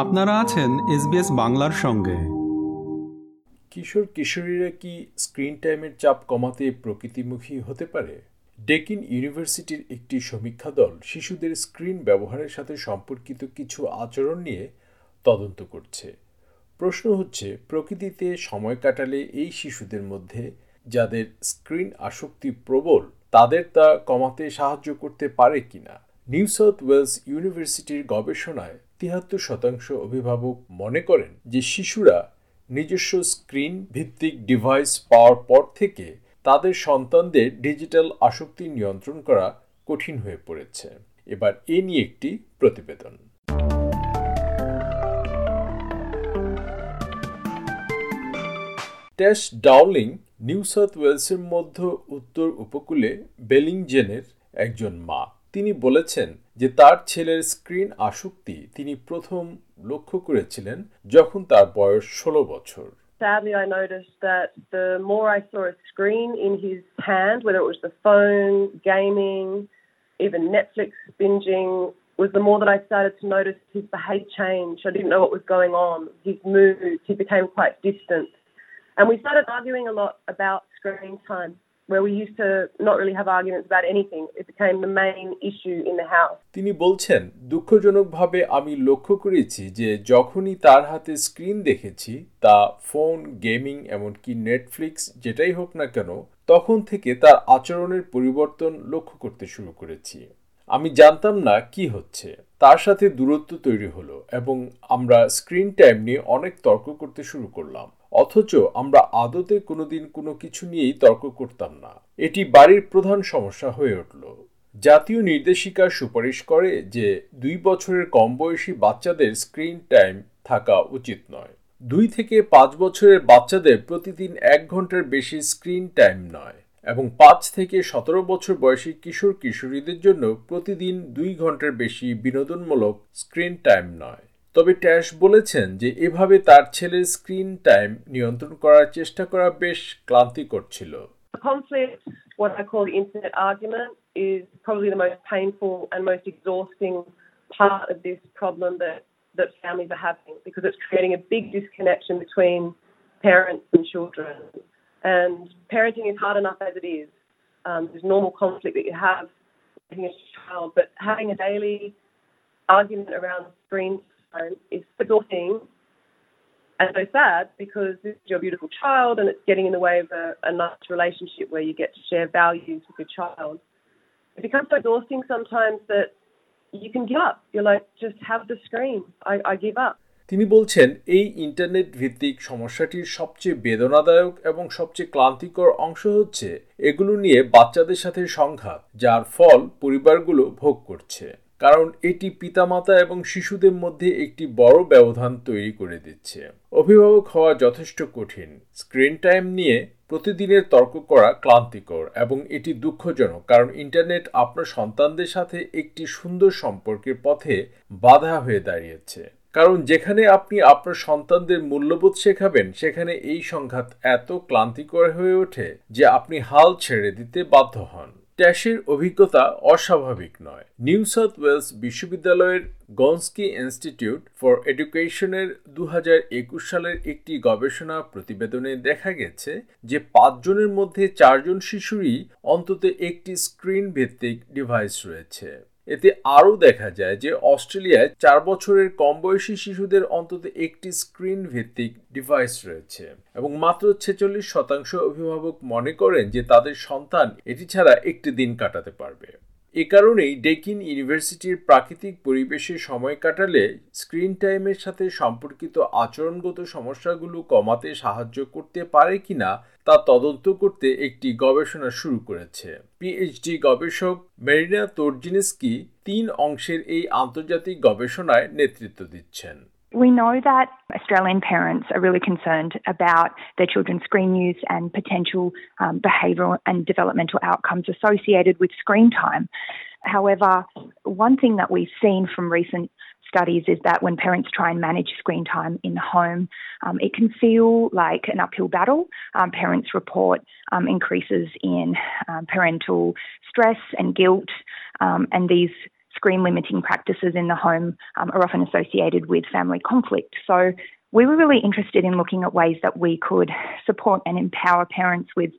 আপনারা আছেন এসবিএস বাংলার সঙ্গে। কিশোর কিশোরীরা কি স্ক্রিন টাইমের চাপ কমাতে প্রকৃতিমুখী হতে পারে? ডেকিন ইউনিভার্সিটির একটি সমীক্ষা দল শিশুদের স্ক্রিন ব্যবহারের সাথে সম্পর্কিত কিছু আচরণ নিয়ে তদন্ত করছে। প্রশ্ন হচ্ছে, প্রকৃতিতে সময় কাটালে এই শিশুদের মধ্যে যাদের স্ক্রিন আসক্তি প্রবল, তাদের তা কমাতে সাহায্য করতে পারে কিনা? নিউ সাউথ ওয়েলস ইউনিভার্সিটির গবেষণায় তিয়াত্তর শতাংশ অভিভাবক মনে করেন যে শিশুরা নিজস্ব স্ক্রিন ভিত্তিক ডিভাইস পাওয়ার পর থেকে তাদের সন্তানদের ডিজিটাল আসক্তি নিয়ন্ত্রণ করা কঠিন হয়ে পড়েছে। এবার এ নিয়ে একটি প্রতিবেদন। ট্যাশ ডাউলিং নিউ সাউথ ওয়েলসের মধ্য উত্তর উপকূলে বেলিংজেনের একজন মা। তিনি বলেছেন যে তার ছেলের স্ক্রিন আসক্তি তিনি প্রথম লক্ষ্য করেছিলেন যখন তার বয়স ষোলো বছর Sadly, I noticed that the more I saw a screen in his hand, whether it was the phone, gaming, even Netflix binging, was the more that I started to notice his behaviour change. I didn't know what was going on, his moods, he became quite distant. And we started arguing a lot about screen time. Where we used to not really have arguments about anything. It became the main issue in the house. তিনি বলছেন, দুঃখজনকভাবে আমি লক্ষ্য করেছি যে যখনই তার হাতে screen দেখেছি, তা ফোন গেমিং এমনকি নেটফ্লিক্স যেটাই হোক না কেন, তখন থেকে তার আচরণের পরিবর্তন লক্ষ্য করতে শুরু করেছি আমি জানতাম না কি হচ্ছে তার সাথে দূরত্ব তৈরি হলো এবং আমরা স্ক্রিন টাইম নিয়ে অনেক তর্ক করতে শুরু করলাম অথচ আমরা আদতে কোনোদিন কোনো কিছু নিয়েই তর্ক করতাম না। এটি বাড়ির প্রধান সমস্যা হয়ে উঠল। জাতীয় নির্দেশিকা সুপারিশ করে যে দুই বছরের কম বয়সী বাচ্চাদের স্ক্রিন টাইম থাকা উচিত নয়। দুই থেকে পাঁচ বছরের বাচ্চাদের প্রতিদিন এক ঘণ্টার বেশি স্ক্রিন টাইম নয় এবং পাঁচ থেকে সতেরো বছর বয়সী কিশোর কিশোরীদের জন্য প্রতিদিন দুই ঘণ্টার বেশি বিনোদনমূলক স্ক্রিন টাইম নয়। তবে ট্যাশ বলেছেন যে এভাবে তার ছেলের স্ক্রিন টাইম নিয়ন্ত্রণ করার চেষ্টা করা বেশ ক্লান্তিকর ছিল Conflict, what I call the internet argument, is probably the most painful and most exhausting part of this problem that, that families are having because it's creating a big disconnection between parents and children. And parenting is hard enough as it is. Um, there's normal conflict that you have with a child, but having a daily argument around screen Time is exhausting and so sad because this is your beautiful child and it's getting in the way of a, a nice relationship where you get to share values with your child. It becomes so exhausting sometimes that you can give up. You're like, just have the screen. I, I give up. তিনি বলছেন এই internet ভিত্তিক সমস্যাটির সবচেয়ে বেদনাদায়ক এবং সবচেয়ে ক্লান্তিকর অংশ হচ্ছে এগুলো নিয়ে বাচ্চাদের সাথে সংঘাত যার ফল পরিবারগুলো ভোগ করছে কারণ এটি পিতামাতা এবং শিশুদের মধ্যে একটি বড় ব্যবধান তৈরি করে দিচ্ছে। অভিভাবক হওয়া যথেষ্ট কঠিন। স্ক্রিন টাইম নিয়ে প্রতিদিনের তর্ক করা ক্লান্তিকর এবং এটি দুঃখজনক কারণ ইন্টারনেট আপনার সন্তানদের সাথে একটি সুন্দর সম্পর্কের পথে বাধা হয়ে দাঁড়িয়েছে। কারণ যেখানে আপনি আপনার সন্তানদের মূল্যবোধ শেখাবেন, সেখানে এই সংঘাত এত ক্লান্তিকর হয়ে ওঠে যে আপনি হাল ছেড়ে দিতে বাধ্য হন। ট্যাশের অভিজ্ঞতা অস্বাভাবিক নয়। নিউ সাউথ ওয়েলস বিশ্ববিদ্যালয়ের গনস্কি ইনস্টিটিউট ফর এডুকেশনের দু হাজার একুশ সালের একটি গবেষণা প্রতিবেদনে দেখা গেছে যে পাঁচজনের মধ্যে চারজন শিশুরই অন্তত একটি স্ক্রিন ভিত্তিক ডিভাইস রয়েছে। এতে আরও দেখা যায় যে অস্ট্রেলিয়ায় চার বছরের কম বয়সী শিশুদের অন্তত একটি স্ক্রিন ভিত্তিক ডিভাইস রয়েছে এবং মাত্র ছেচল্লিশ শতাংশ অভিভাবক মনে করেন যে তাদের সন্তান এটি ছাড়া একটি দিন কাটাতে পারবে। এ কারণেই ডেকিন ইউনিভার্সিটির প্রাকৃতিক পরিবেশে সময় কাটালে স্ক্রিন টাইমের সাথে সম্পর্কিত আচরণগত সমস্যাগুলো কমাতে সাহায্য করতে পারে কিনা তা তদন্ত করতে একটি গবেষণা শুরু করেছে। পিএইচডি গবেষক মেরিনা তোরজিনিস্কি তিন অংশের এই আন্তর্জাতিক গবেষণায় নেতৃত্ব দিচ্ছেন। We know that Australian parents are really concerned about their children's screen use and potential um, behavioural and developmental outcomes associated with screen time. However, one thing that we've seen from recent studies is that when parents try and manage screen time in the home, um, it can feel like an uphill battle. Um, parents report um, increases in um, parental stress and guilt, um, and these screen limiting practices in the home um, are often associated with family conflict. So we were really interested in looking at ways that we could support and empower parents with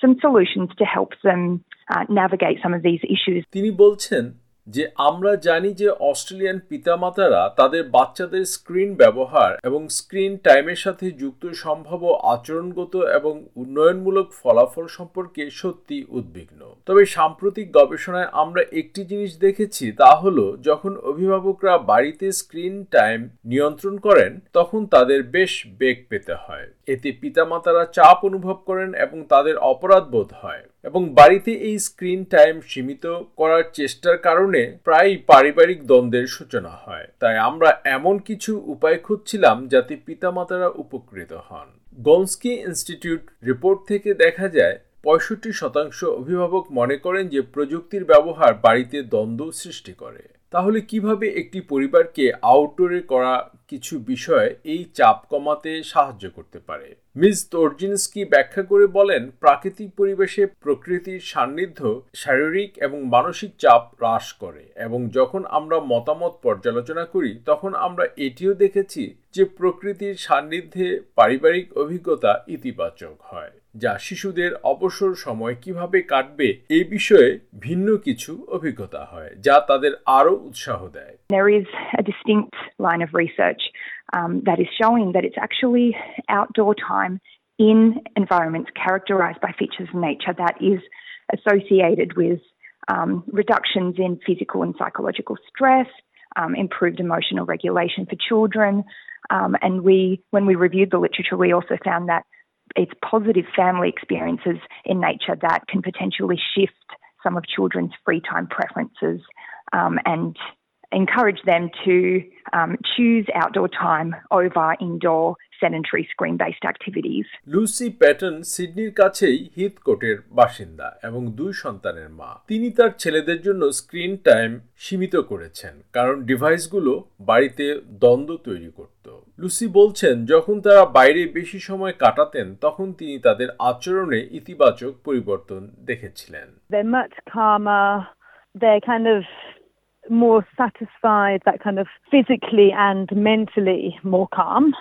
some solutions to help them uh, navigate some of these issues. তিনি বলছেন যে আমরা জানি যে Australian পিতামাতারা তাদের বাচ্চাদের screen ব্যবহার এবং স্ক্রিন টাইমের সাথে যুক্ত সম্ভাব্য আচরণগত এবং উন্নয়নমূলক ফলাফল সম্পর্কে সত্যি উদ্বিগ্ন। তবে সাম্প্রতিক গবেষণায় আমরা একটি জিনিস দেখেছি, তা হলো যখন অভিভাবকরা বাড়িতে স্ক্রিন টাইম নিয়ন্ত্রণ করেন, তখন তাদের বেশ বেগ পেতে হয়। এতে পিতামাতারা চাপ অনুভব করেন এবং তাদের অপরাধ বোধ হয়। এবং বাড়িতে এই স্ক্রিন টাইম সীমিত করার চেষ্টার কারণে প্রায় পারিবারিক দ্বন্দ্বের সূচনা হয়। তাই আমরা এমন কিছু উপায় খুঁজছিলাম যাতে পিতামাতারা উপকৃত হন। গনস্কি ইনস্টিটিউট রিপোর্ট থেকে দেখা যায়, পঁয়ষট্টি শতাংশ অভিভাবক মনে করেন যে প্রযুক্তির ব্যবহার বাড়িতে দ্বন্দ্ব সৃষ্টি করে। তাহলে কীভাবে একটি পরিবারকে আউটডোরে করা কিছু বিষয় এই চাপ কমাতে সাহায্য করতে পারে। মিস তোর্জিনস্কি ব্যাখ্যা করে বলেন, প্রাকৃতিক পরিবেশে প্রকৃতির সান্নিধ্য শারীরিক এবং মানসিক চাপ হ্রাস করে এবং যখন আমরা মতামত পর্যালোচনা করি, তখন আমরা এটিও দেখেছি যে প্রকৃতির সান্নিধ্যে পারিবারিক অভিজ্ঞতা ইতিবাচক হয়, যা শিশুদের অবসর সময় কীভাবে কাটবে এই বিষয়ে ভিন্ন কিছু অভিজ্ঞতা হয়, যা তাদের আরও উৎসাহ দেয়। There is a distinct line of research um, that is showing that it's actually outdoor time in environments characterized by features of nature that is associated with um, reductions in physical and psychological stress, um, improved emotional regulation for children. Um, and we, when we reviewed the literature, we also found that it's positive family experiences in nature that can potentially shift some of children's free time preferences um, and encourage them to um, choose outdoor time over indoor sedentary screen based activities. Lucy Patton সিডনির কাছেই হিথকোটের বাসিন্দা এবং দুই সন্তানের মা তিনি তার ছেলেদের জন্য স্ক্রিন টাইম সীমিত করেছেন কারণ ডিভাইসগুলো বাড়িতে দ্বন্দ্ব তৈরি করত লুসি বলছেন যখন তারা বাইরে বেশি সময় কাটাতেন তখন তিনি তাদের আচরণে ইতিবাচক পরিবর্তন দেখেছিলেন They're much calmer. They're kind of more satisfied, that kind of physically and mentally more calm.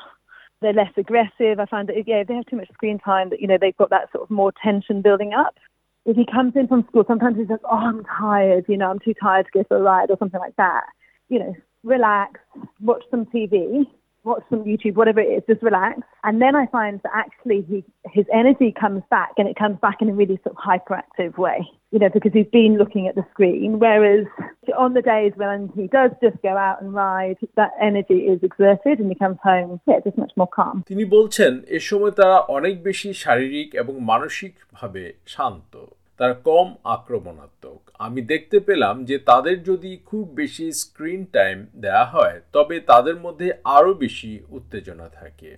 They're less aggressive. I find that yeah, if they have too much screen time, that you know they've got that sort of more tension building up. If he comes in from school, sometimes he's like, "Oh, I'm tired. You know, I'm too tired to go for a ride or something like that." You know, relax, watch some TV, watch some YouTube, whatever it is, just relax. And then I find that actually he, his energy comes back and it comes back in a really sort of hyperactive way, you know, because he's been looking at the screen. Whereas on the days when he does just go out and ride, that energy is exerted and he comes home, yeah, just much more calm. তিনি বলছেন এ সময় তারা অনেক বেশি শারীরিক এবং মানসিকভাবে শান্ত তারা কম আক্রমণাত্মক। আমি দেখতে পেলাম যে তাদের যদি খুব বেশি স্ক্রিন টাইম দেওয়া হয়, তবে তাদের মধ্যে আরও বেশি উত্তেজনা থাকে।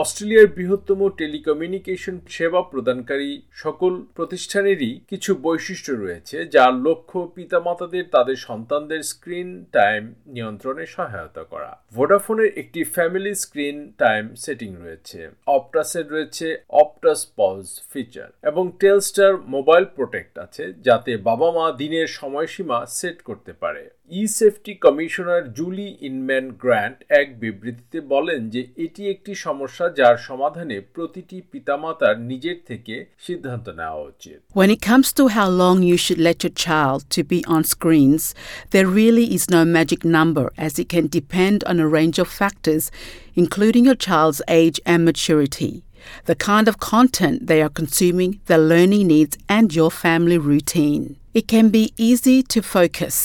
অস্ট্রেলিয়ার বৃহত্তম টেলিকমিউনিকেশন সেবা প্রদানকারী সকল প্রতিষ্ঠানেরই কিছু বৈশিষ্ট্য রয়েছে, যার লক্ষ্য পিতামাতাদের, তাদের সন্তানদের স্ক্রিন টাইম নিয়ন্ত্রণে সহায়তা করা। ভোডাফোনের একটি ফ্যামিলি স্ক্রিন টাইম সেটিং রয়েছে। অপটাসের রয়েছে অপটাস পজ ফিচার এবং টেলস্টার মোবাইল প্রোটেক্ট আছে, যাতে বাবা মা দিনের সময়সীমা সেট করতে পারে। Esafety commissioner Julie Inman Grant এক বিবৃতিতে বলেন যে এটি একটি সমস্যা যার সমাধানে প্রতিটি পিতামাতার নিজের থেকে সিদ্ধান্ত নেওয়া উচিত When it comes to how long you should let your child to be on screens, there really is no magic number as it can depend on a range of factors, including your child's age and maturity, the kind of content they are consuming, their learning needs, and your family routine. It can be easy to focus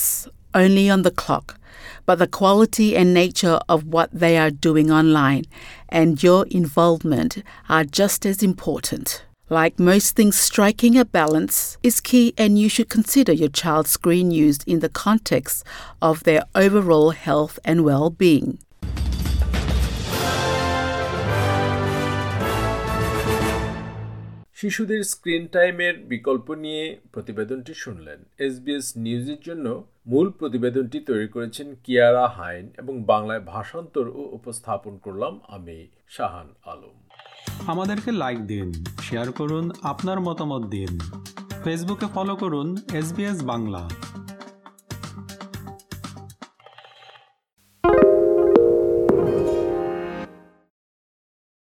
only on the clock, but the quality and nature of what they are doing online and your involvement are just as important. Like most things, striking a balance is key, and you should consider your child's screen use in the context of their overall health and well being. শিশুদের screen টাইমের বিকল্প নিয়ে প্রতিবেদনটি শুনলেন। SBS নিউজের জন্য মূল প্রতিবেদনটি তৈরি করেছেন কিয়ারা হাইন এবং বাংলায় ভাষান্তর ও উপস্থাপন করলাম আমি, শাহান আলম। আমাদেরকে লাইক দিন শেয়ার করুন, আপনার মতামত দিন। ফেসবুকে ফলো করুন এস বাংলা।